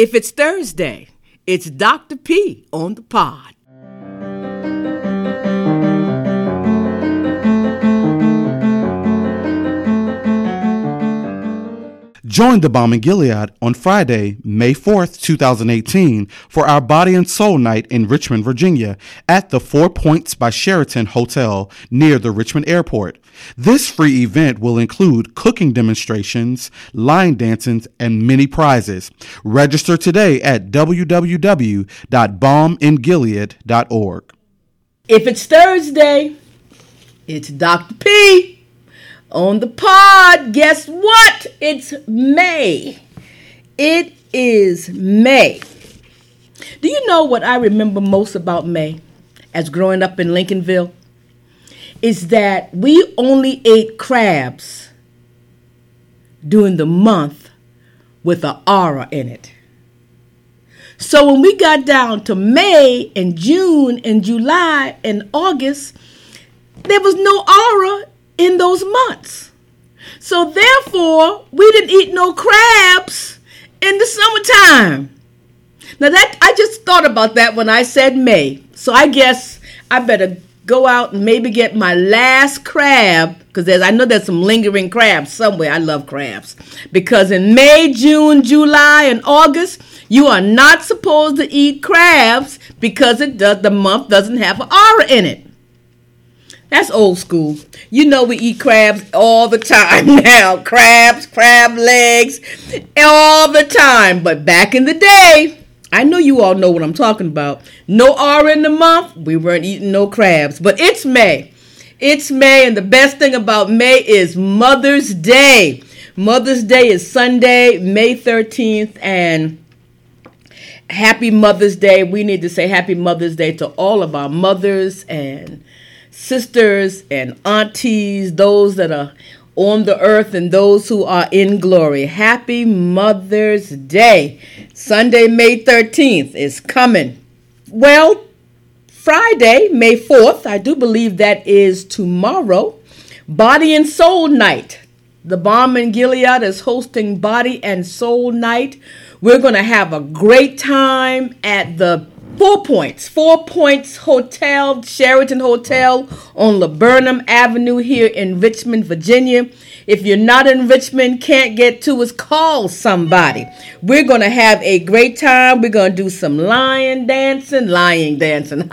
If it's Thursday, it's Dr. P on the pod. Join the Balm in Gilead on Friday, May 4th, 2018 for our Body and Soul Night in Richmond, Virginia at the Four Points by Sheraton Hotel near the Richmond Airport. This free event will include cooking demonstrations, line dancing, and many prizes. Register today at www.balmingilead.org. If it's Thursday, it's Dr. P on the pod. Guess what? It's May. It is May. Do you know what I remember most about May as growing up in Lincolnville? Is that we only ate crabs during the month with an aura in it. So when we got down to May and June and July and August, there was no aura in those months. So therefore, we didn't eat no crabs in the summertime. Now that I just thought about that when I said May. So I guess I better go out and maybe get my last crab because I know there's some lingering crabs somewhere. I love crabs because in May, June, July, and August you are not supposed to eat crabs because it does the month doesn't have an aura in it. That's old school. You know we eat crabs all the time now. Crabs, crab legs, all the time. But back in the day, I know you all know what I'm talking about. No R in the month, we weren't eating no crabs. But it's May. It's May, and the best thing about May is Mother's Day. Mother's Day is Sunday, May 13th, and happy Mother's Day. We need to say happy Mother's Day to all of our mothers and sisters and aunties, those that are on the earth and those who are in glory. Happy Mother's Day. Sunday, May 13th is coming. Well, Friday, May 4th, I do believe that is tomorrow, Body and Soul Night. The Balm in Gilead is hosting Body and Soul Night. We're going to have a great time at the Four Points, Four Points Hotel, Sheraton Hotel on Laburnum Avenue here in Richmond, Virginia. If you're not in Richmond, can't get to us, call somebody. We're going to have a great time. We're going to do some lion dancing, lying dancing.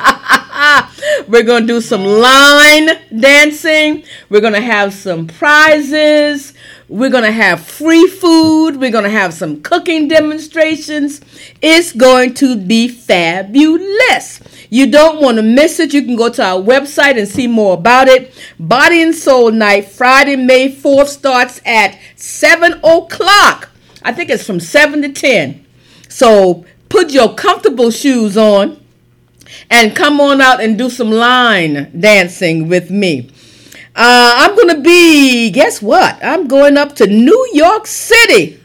We're going to do some line dancing. We're going to have some prizes. We're going to have free food. We're going to have some cooking demonstrations. It's going to be fabulous. You don't want to miss it. You can go to our website and see more about it. Body and Soul Night, Friday, May 4th, starts at 7 o'clock. I think it's from 7 to 10. So put your comfortable shoes on and come on out and do some line dancing with me. Uh, I'm going to be, guess what? I'm going up to New York City.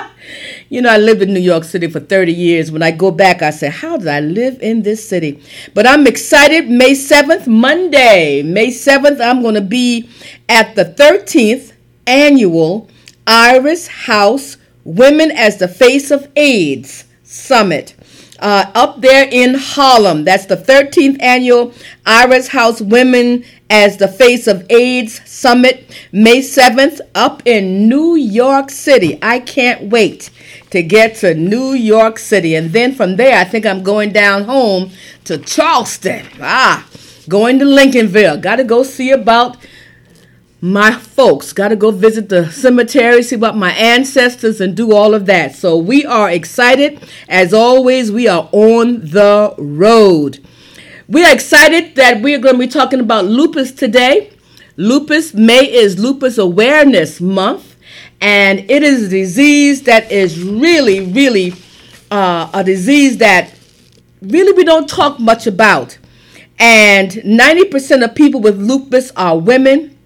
you know, I lived in New York City for 30 years. When I go back, I say, how did I live in this city? But I'm excited. May 7th, Monday, May 7th, I'm going to be at the 13th annual Iris House Women as the Face of AIDS Summit uh, up there in Harlem. That's the 13th annual Iris House Women as the Face of AIDS Summit, May 7th, up in New York City. I can't wait to get to New York City. And then from there, I think I'm going down home to Charleston. Ah, going to Lincolnville. Got to go see about my folks. Got to go visit the cemetery, see about my ancestors, and do all of that. So we are excited. As always, we are on the road. We are excited that we are going to be talking about lupus today. Lupus, May is Lupus Awareness Month, and it is a disease that is really, really uh, a disease that really we don't talk much about. And 90% of people with lupus are women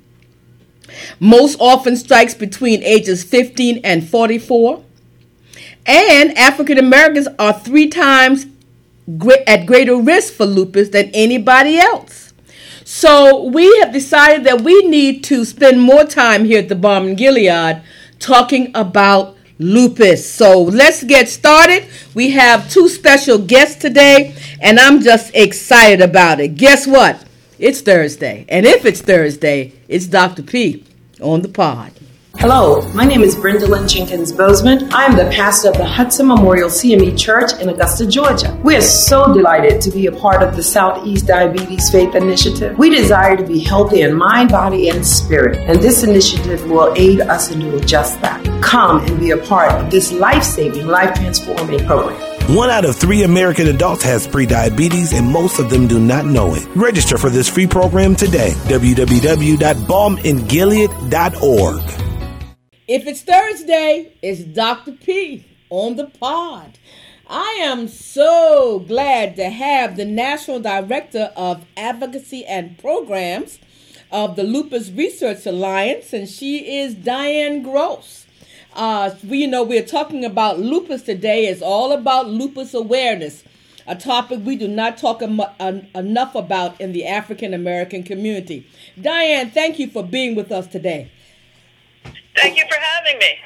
most often strikes between ages 15 and 44. And African Americans are three times at greater risk for lupus than anybody else. So we have decided that we need to spend more time here at the Balm in Gilead talking about lupus. So let's get started. We have two special guests today, and I'm just excited about it. Guess what? It's Thursday. And if it's Thursday, it's Dr. P on the pod. Hello, my name is Brenda Lynn Jenkins Bozeman. I am the pastor of the Hudson Memorial CME Church in Augusta, Georgia. We are so delighted to be a part of the Southeast Diabetes Faith Initiative. We desire to be healthy in mind, body, and spirit, and this initiative will aid us in doing just that. Come and be a part of this life saving, life transforming program. One out of three American adults has prediabetes, and most of them do not know it. Register for this free program today. www.balmingilead.org. If it's Thursday, it's Dr. P on the pod. I am so glad to have the National Director of Advocacy and Programs of the Lupus Research Alliance, and she is Diane Gross. Uh, we, you know, we're talking about lupus today. It's all about lupus awareness, a topic we do not talk em- enough about in the African American community. Diane, thank you for being with us today. Thank you for having me.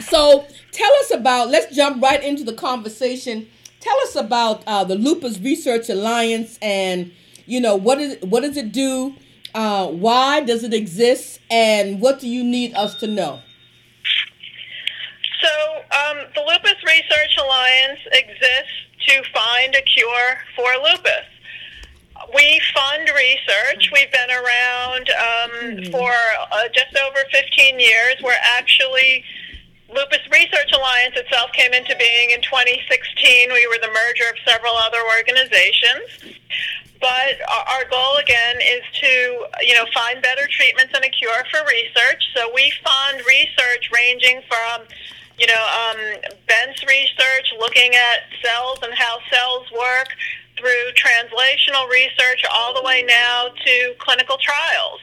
So, tell us about, let's jump right into the conversation. Tell us about uh, the Lupus Research Alliance and, you know, what, is, what does it do? Uh, why does it exist? And what do you need us to know? So, um, the Lupus Research Alliance exists to find a cure for lupus we fund research. We've been around um, mm-hmm. for uh, just over 15 years. We're actually Lupus Research Alliance itself came into being in 2016. We were the merger of several other organizations. But our goal again is to, you know, find better treatments and a cure for research. So we fund research ranging from, you know, um, bench research, looking at cells and how cells work, through translational research all the way now to clinical trials.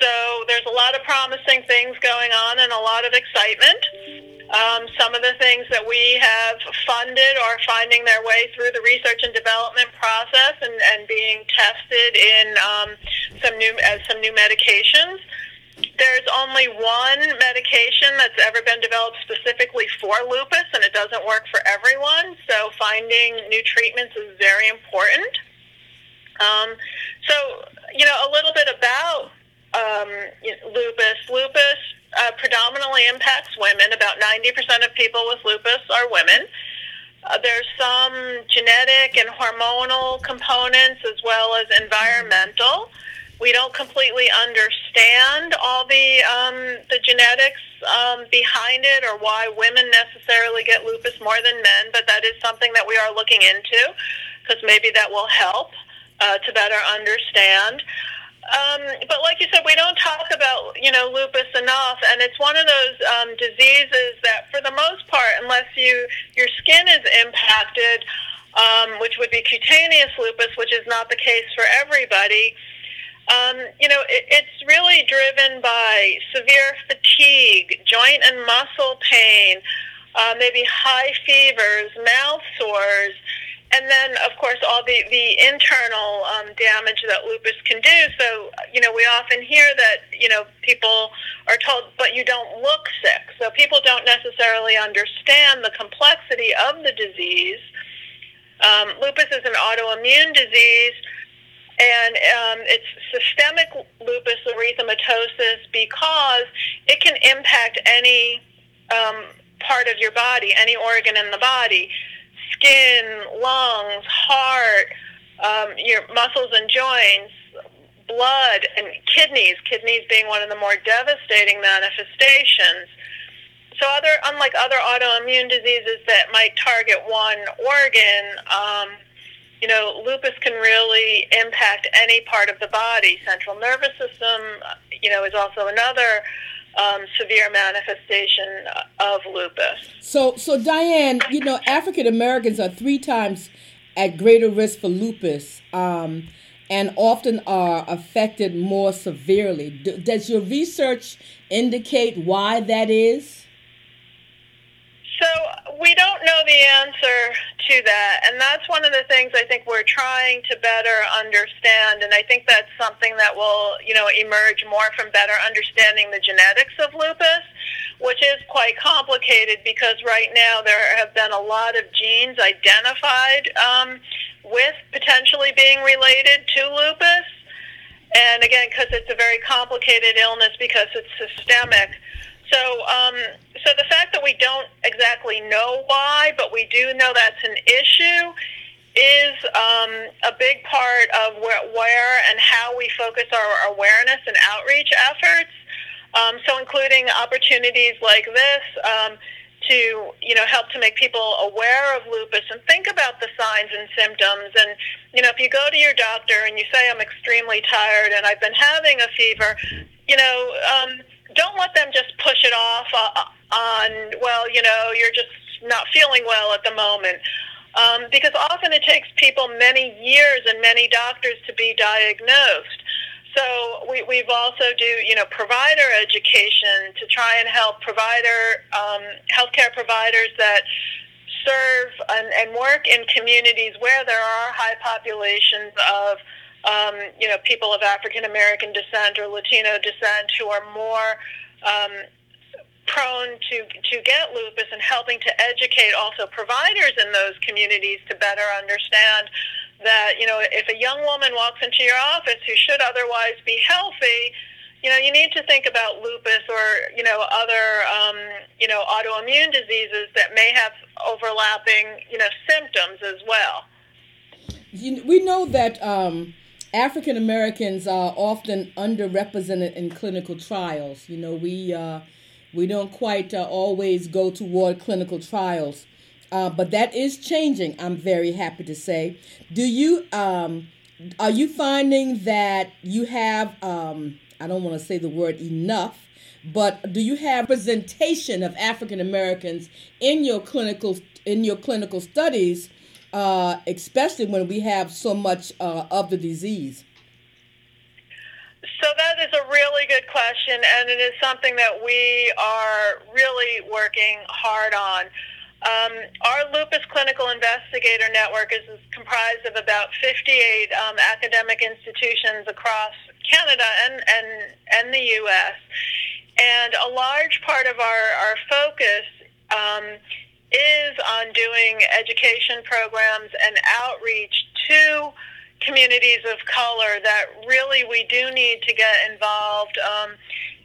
So there's a lot of promising things going on and a lot of excitement. Um, some of the things that we have funded are finding their way through the research and development process and, and being tested in um, some new as some new medications. There's only one medication that's ever been developed specifically for lupus, and it doesn't work for everyone. So finding new treatments is very important. Um, so, you know, a little bit about um, lupus. Lupus uh, predominantly impacts women. About 90% of people with lupus are women. Uh, there's some genetic and hormonal components as well as environmental. We don't completely understand all the um, the genetics um, behind it or why women necessarily get lupus more than men, but that is something that we are looking into because maybe that will help uh, to better understand. Um, but like you said, we don't talk about you know lupus enough, and it's one of those um, diseases that, for the most part, unless you your skin is impacted, um, which would be cutaneous lupus, which is not the case for everybody. Um, you know, it, it's really driven by severe fatigue, joint and muscle pain, uh, maybe high fevers, mouth sores, and then, of course, all the, the internal um, damage that lupus can do. So, you know, we often hear that, you know, people are told, but you don't look sick. So people don't necessarily understand the complexity of the disease. Um, lupus is an autoimmune disease and um, it's systemic lupus erythematosus because it can impact any um, part of your body, any organ in the body, skin, lungs, heart, um, your muscles and joints, blood, and kidneys. Kidneys being one of the more devastating manifestations. So, other unlike other autoimmune diseases that might target one organ. Um, you know, lupus can really impact any part of the body. Central nervous system, you know, is also another um, severe manifestation of lupus. So, so Diane, you know, African Americans are three times at greater risk for lupus, um, and often are affected more severely. Does your research indicate why that is? So we don't know the answer to that. And that's one of the things I think we're trying to better understand. And I think that's something that will, you know, emerge more from better understanding the genetics of lupus, which is quite complicated because right now there have been a lot of genes identified um, with potentially being related to lupus. And again, because it's a very complicated illness because it's systemic. So, um, so the fact that we don't exactly know why, but we do know that's an issue, is um, a big part of where, where and how we focus our awareness and outreach efforts. Um, so, including opportunities like this um, to, you know, help to make people aware of lupus and think about the signs and symptoms. And, you know, if you go to your doctor and you say, "I'm extremely tired and I've been having a fever," you know. Um, don't let them just push it off uh, on, well, you know, you're just not feeling well at the moment. Um, because often it takes people many years and many doctors to be diagnosed. So we, we've also do you know provider education to try and help provider um, healthcare providers that serve and, and work in communities where there are high populations of um, you know, people of African American descent or Latino descent who are more um, prone to to get lupus, and helping to educate also providers in those communities to better understand that you know if a young woman walks into your office who should otherwise be healthy you know, you need to think about lupus or, you know, other, um, you know, autoimmune diseases that may have overlapping, you know, symptoms as well. You, we know that um, African Americans are often underrepresented in clinical trials. You know, we uh, we don't quite uh, always go toward clinical trials, uh, but that is changing. I'm very happy to say. Do you um, are you finding that you have um, I don't want to say the word enough, but do you have representation of African Americans in your clinical in your clinical studies? Uh, especially when we have so much uh, of the disease? So that is a really good question, and it is something that we are really working hard on. Um, our lupus clinical investigator network is, is comprised of about 58 um, academic institutions across Canada and, and, and the U.S. And a large part of our, our focus um, is on doing education programs and outreach to communities of color that really we do need to get involved um,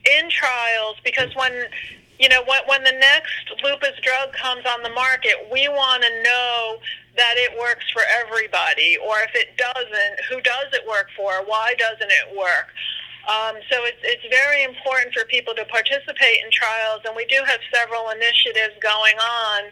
in trials because when you know when, when the next lupus drug comes on the market we want to know that it works for everybody or if it doesn't who does it work for? Why doesn't it work um, so it's, it's very important for people to participate in trials, and we do have several initiatives going on.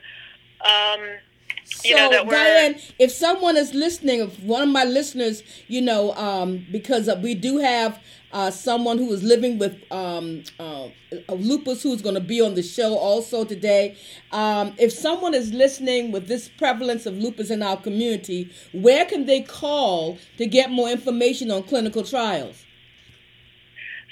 Um, so, you know, Diane, if someone is listening, if one of my listeners, you know, um, because we do have uh, someone who is living with um, uh, lupus who's going to be on the show also today. Um, if someone is listening with this prevalence of lupus in our community, where can they call to get more information on clinical trials?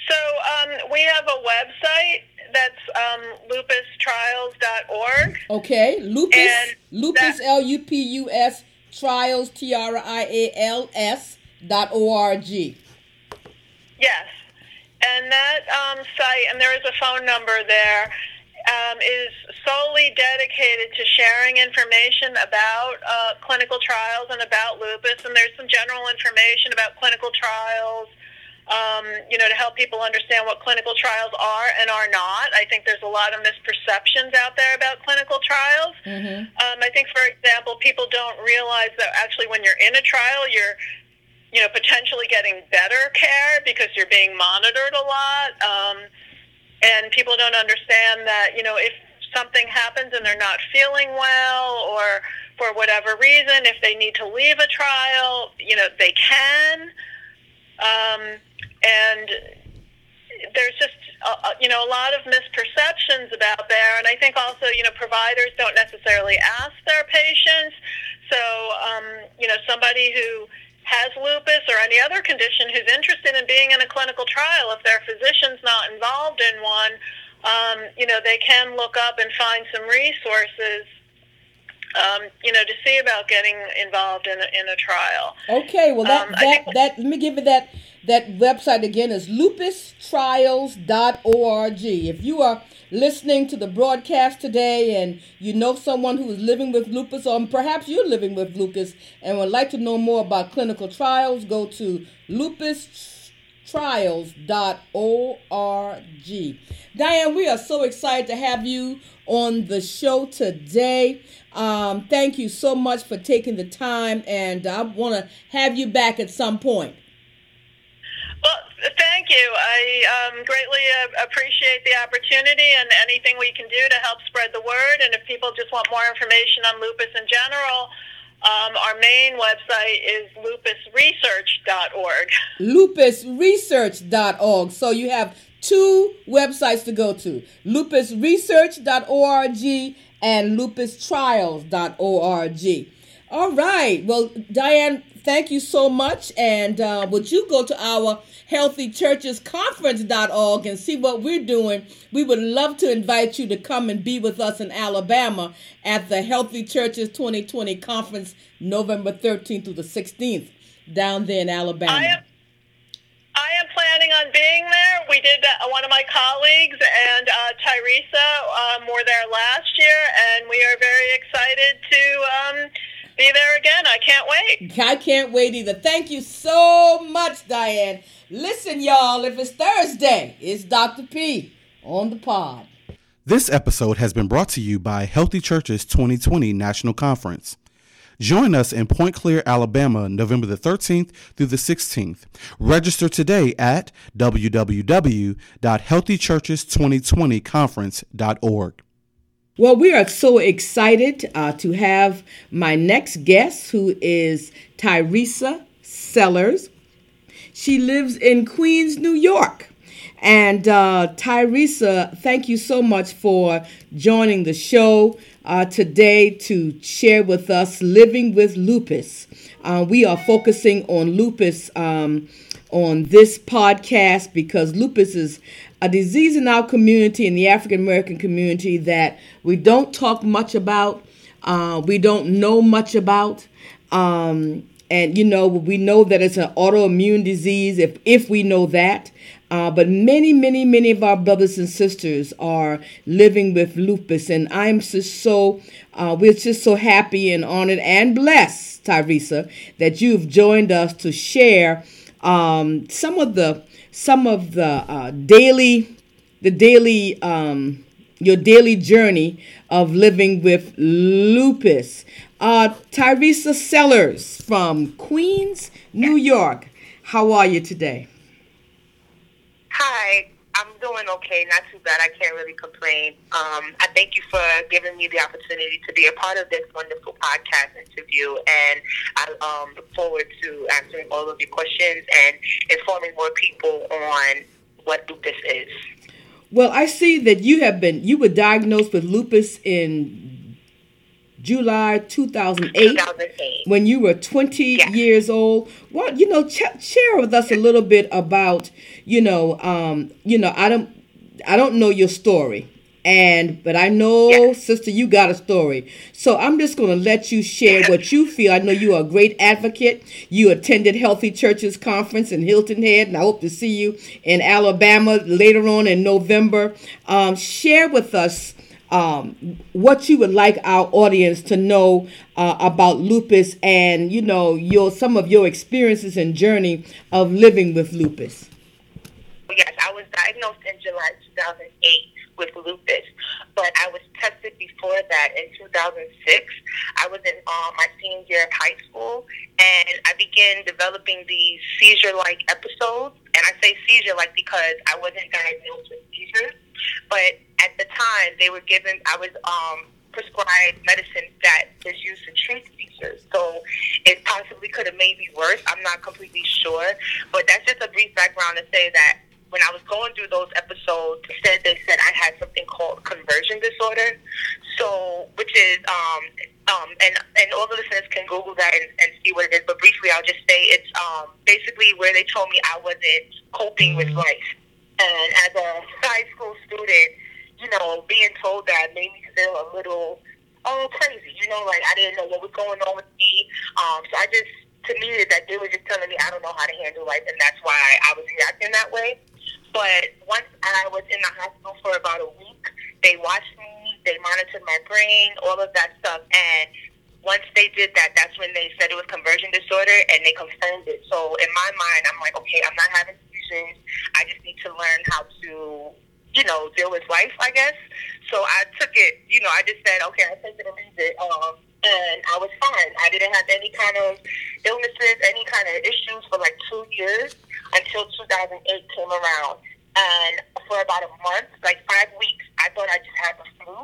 So um, we have a website that's um, lupustrials.org. Okay, lupus, and lupus, L U P U S, trials, T R I A L S dot O R G. Yes, and that um, site, and there is a phone number there. Um, is solely dedicated to sharing information about uh, clinical trials and about lupus. And there's some general information about clinical trials, um, you know, to help people understand what clinical trials are and are not. I think there's a lot of misperceptions out there about clinical trials. Mm-hmm. Um, I think, for example, people don't realize that actually when you're in a trial, you're you know, potentially getting better care because you're being monitored a lot. Um, and people don't understand that, you know, if something happens and they're not feeling well or for whatever reason, if they need to leave a trial, you know, they can. Um, and there's just uh, you know a lot of misperceptions about there. And i think also you know providers don't necessarily ask their patients. So um, you know somebody who has lupus or any other condition who's interested in being in a clinical trial if their physician's not involved in one um, you know they can look up and find some resources um, you know, to see about getting involved in a, in a trial. Okay, well that Um, that, think- that let me give you that that website again is lupustrials.org. If you are listening to the broadcast today and you know someone who is living with lupus or perhaps you're living with lupus and would like to know more about clinical trials, go to lupustrials.org. Diane, we are so excited to have you on the show today. Um, thank you so much for taking the time, and I want to have you back at some point. Well, thank you. I um, greatly uh, appreciate the opportunity and anything we can do to help spread the word. And if people just want more information on lupus in general, um, our main website is lupusresearch.org. lupusresearch.org. So you have two websites to go to lupusresearch.org and lupustrials.org. All right. Well, Diane, thank you so much. And uh, would you go to our healthychurchesconference.org and see what we're doing? We would love to invite you to come and be with us in Alabama at the Healthy Churches 2020 conference, November 13th through the 16th, down there in Alabama. I am, planning on being there. We did uh, one of my colleagues and uh, Tyresa um, were there last year, and we are very excited to um, be there again. I can't wait. I can't wait either. Thank you so much, Diane. Listen, y'all, if it's Thursday, it's Dr. P on the pod. This episode has been brought to you by Healthy Churches 2020 National Conference. Join us in Point Clear, Alabama, November the 13th through the 16th. Register today at www.healthychurches2020conference.org. Well, we are so excited uh, to have my next guest, who is Tyresa Sellers. She lives in Queens, New York. And uh, Tyresa, thank you so much for joining the show uh, today to share with us living with lupus. Uh, we are focusing on lupus um, on this podcast because lupus is a disease in our community, in the African American community, that we don't talk much about, uh, we don't know much about. Um, and you know, we know that it's an autoimmune disease if if we know that. Uh, but many, many, many of our brothers and sisters are living with lupus, and I'm just so uh, we're just so happy and honored and blessed, Tyresa, that you've joined us to share um, some of the some of the uh, daily the daily um, your daily journey of living with lupus. Uh, Tyresa Sellers from Queens, New York. How are you today? Doing okay, not too bad. I can't really complain. Um, I thank you for giving me the opportunity to be a part of this wonderful podcast interview, and I um, look forward to answering all of your questions and informing more people on what lupus is. Well, I see that you have been you were diagnosed with lupus in July 2008, 2008. when you were 20 Yes. years old. Well, you know, ch- share with us a little bit about, you know, um, you know, I don't I don't know your story. And but I know, Yes. sister, you got a story. So I'm just going to let you share what you feel. I know you are a great advocate. You attended Healthy Churches Conference in Hilton Head, and I hope to see you in Alabama later on in November. Um, share with us um, what you would like our audience to know uh, about lupus, and you know your some of your experiences and journey of living with lupus. Diagnosed in July 2008 with lupus, but I was tested before that in 2006. I was in um, my senior year of high school, and I began developing these seizure-like episodes. And I say seizure-like because I wasn't diagnosed with seizures, but at the time they were given, I was um, prescribed medicine that was used to treat seizures. So it possibly could have made me worse. I'm not completely sure, but that's just a brief background to say that when I was through those episodes, said they said I had something called conversion disorder. So, which is um um and and all the listeners can Google that and, and see what it is. But briefly, I'll just say it's um basically where they told me I wasn't coping with life. And as a high school student, you know, being told that made me feel a little all crazy. You know, like I didn't know what was going on with me. Um, so I just to me that they were just telling me I don't know how to handle life, and that's why I was reacting that way. But once I was in the hospital for about a week, they watched me, they monitored my brain, all of that stuff, and once they did that, that's when they said it was conversion disorder, and they confirmed it. So in my mind, I'm like, okay, I'm not having seizures. I just need to learn how to, you know, deal with life, I guess. So I took it, you know, I just said, okay, I take it or leave it. Um, and I was fine. I didn't have any kind of illnesses, any kind of issues for like two years until 2008 came around. And for about a month, like five weeks, I thought I just had the flu.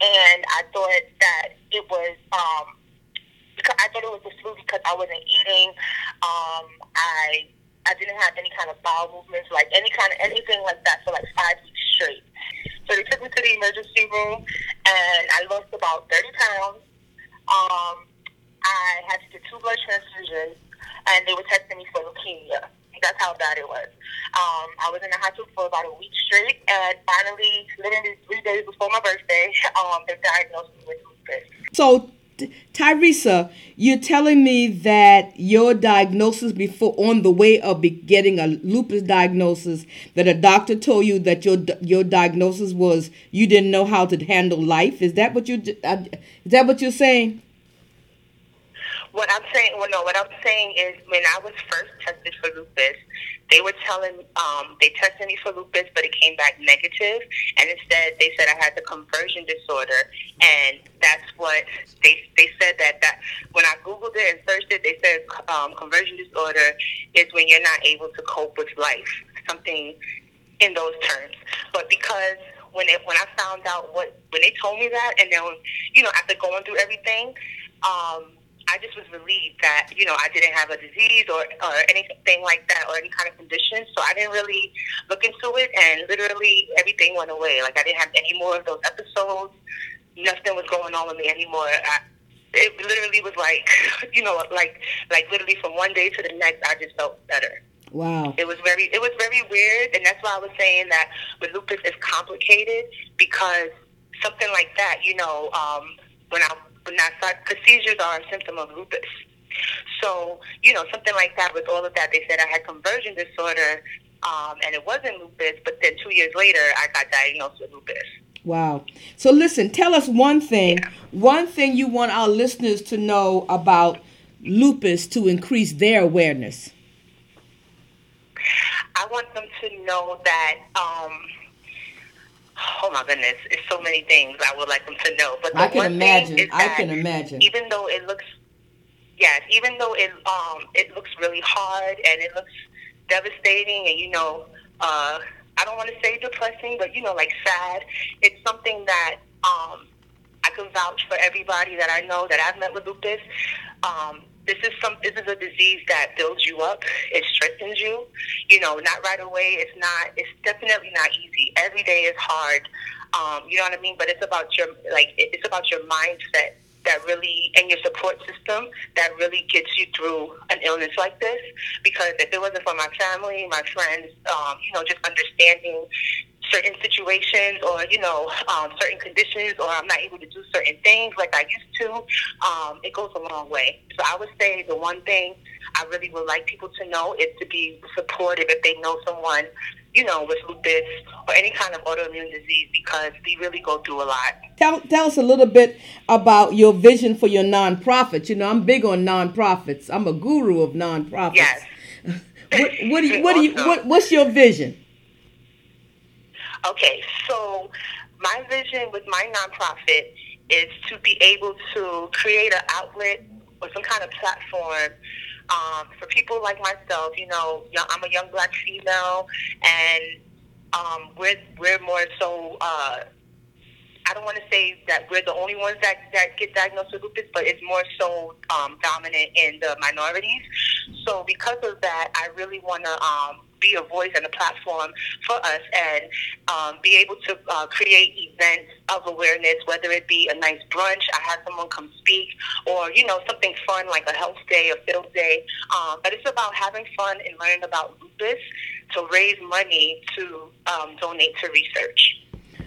And I thought that it was, um, because I thought it was the flu because I wasn't eating. Um, I I didn't have any kind of bowel movements, like any kind of anything like that for like five weeks straight. So they took me to the emergency room, and I lost about 30 pounds. Um, I had to get two blood transfusions, and they were testing me for leukemia. That's how bad it was. Um, I was in the hospital for about a week straight, and finally, literally three days before my birthday, um, they diagnosed me with lupus. So, Tyresa, you're telling me that your diagnosis before on the way of getting a lupus diagnosis, that a doctor told you that your your diagnosis was you didn't know how to handle life. Is that what you uh, is that what you're saying? What I'm saying, well, no, what I'm saying is when I was first tested for lupus, they were telling, um, they tested me for lupus, but it came back negative, and instead they said I had the conversion disorder, and that's what they they said that that when I googled it and searched it, they said um, conversion disorder is when you're not able to cope with life, something in those terms. But because when it when I found out what when they told me that, and then you know after going through everything. Um, I just was relieved that you know I didn't have a disease or or anything like that or any kind of condition. So I didn't really look into it, and literally everything went away. Like I didn't have any more of those episodes. Nothing was going on with me anymore. I, it literally was like you know like like literally from one day to the next, I just felt better. Wow. It was very it was very weird, and that's why I was saying that with lupus it's complicated because something like that, you know, um, when I not because seizures are a symptom of lupus. So, you know, something like that with all of that, they said I had conversion disorder, um, and it wasn't lupus, but then two years later, I got diagnosed with lupus. Wow. So listen, tell us one thing, yeah. one thing you want our listeners to know about lupus to increase their awareness. I want them to know that um, oh my goodness, it's so many things I would like them to know. But the I can one imagine. I can imagine. Even though it looks, yes, even though it um it looks really hard and it looks devastating, and you know, uh, I don't want to say depressing, but you know, like sad. It's something that um I can vouch for everybody that I know that I've met with lupus. Um, this is some this is a disease that builds you up. It strengthens you. You know not right away. It's not it's definitely not easy. Every day is hard. Um, you know what i mean? But it's about your like it's about your mindset that really and your support system that really gets you through an illness like this. Because if it wasn't for my family my friends um, you know just understanding certain situations or you know um, certain conditions or I'm not able to do certain things like I used to, um, it goes a long way. So I would say the one thing I really would like people to know is to be supportive if they know someone, you know, with lupus or any kind of autoimmune disease because we really go through a lot. Tell, tell us a little bit about your vision for your nonprofit. You know, I'm big on nonprofits. I'm a guru of nonprofits. Yes. what, what do you, what do you, what, what's your vision? Okay, so my vision with my nonprofit is to be able to create an outlet or some kind of platform um, for people like myself. You know, I'm a young black female, and um, we're we're more so. Uh, I don't want to say that we're the only ones that, that get diagnosed with lupus, but it's more so um, dominant in the minorities. So because of that, I really want to um, be a voice and a platform for us and um, be able to uh, create events of awareness, whether it be a nice brunch, I have someone come speak, or, you know, something fun like a health day or field day. Um, but it's about having fun and learning about lupus to raise money to um, donate to research.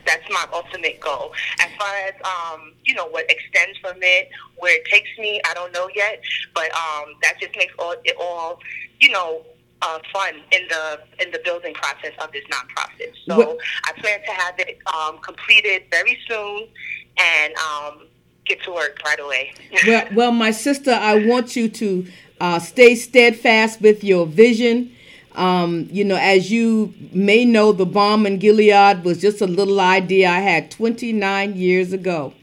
that's my ultimate goal. As far as um, you know, what extends from it, where it takes me, I don't know yet. But um, that just makes all it all, you know, uh, fun in the in the building process of this nonprofit. So what? I plan to have it um, completed very soon and um, get to work right away. well, well, my sister, I want you to uh, stay steadfast with your vision. Um, you know, as you may know, the balm in Gilead was just a little idea I had 29 years ago.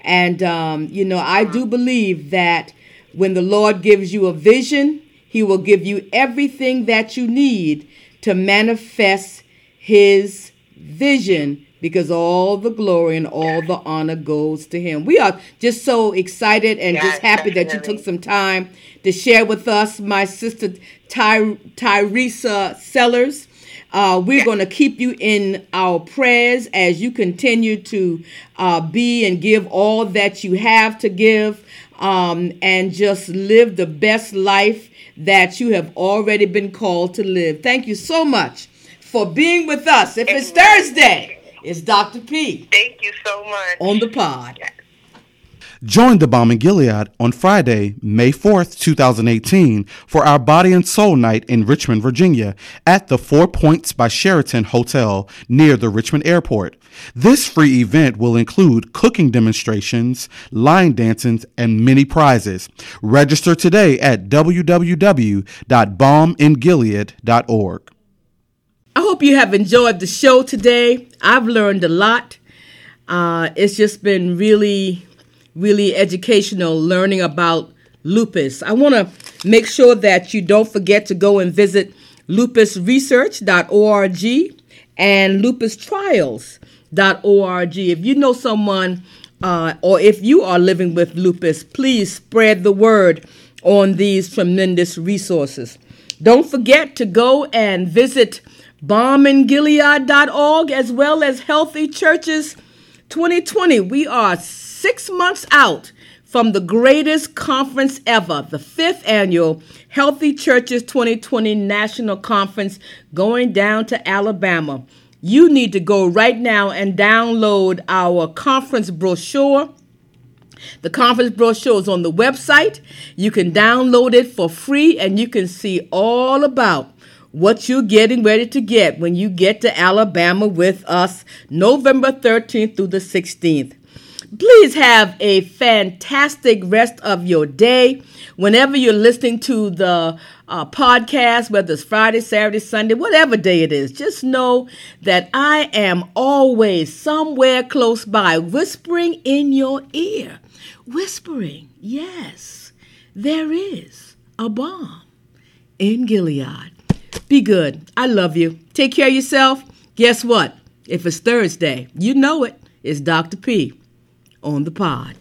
And, um, you know, I do believe that when the Lord gives you a vision, he will give you everything that you need to manifest His vision because all the glory and all the honor goes to Him. We are just so excited and yes, just happy definitely. that you took some time to share with us, my sister Ty- Tyresa Sellers. Uh, we're going to keep you in our prayers as you continue to uh, be and give all that you have to give um, and just live the best life that you have already been called to live. Thank you so much for being with us. If it's Thursday, it's Dr. P. Thank you so much. On the pod. Join the Balm in Gilead on Friday, May 4th, 2018, for our Body and Soul Night in Richmond, Virginia, at the Four Points by Sheraton Hotel near the Richmond Airport. This free event will include cooking demonstrations, line dancing, and many prizes. Register today at www.balmingilead.org. I hope you have enjoyed the show today. I've learned a lot. Uh, it's just been really really educational learning about lupus. I want to make sure that you don't forget to go and visit lupusresearch.org and lupustrials.org. If you know someone uh, or if you are living with lupus, please spread the word on these tremendous resources. Don't forget to go and visit balmingilead.org as well as Healthy Churches 2020. We are six months out from the greatest conference ever, the fifth annual Healthy Churches 2020 National Conference going down to Alabama. You need to go right now and download our conference brochure. The conference brochure is on the website. You can download it for free and you can see all about what you're getting ready to get when you get to Alabama with us November 13th through the 16th. Please have a fantastic rest of your day. Whenever you're listening to the uh, podcast, whether it's Friday, Saturday, Sunday, whatever day it is, just know that I am always somewhere close by, whispering in your ear. Whispering, yes, there is a balm in Gilead. Be good. I love you. Take care of yourself. Guess what? If it's Thursday, you know it. It's Dr. P on the pod.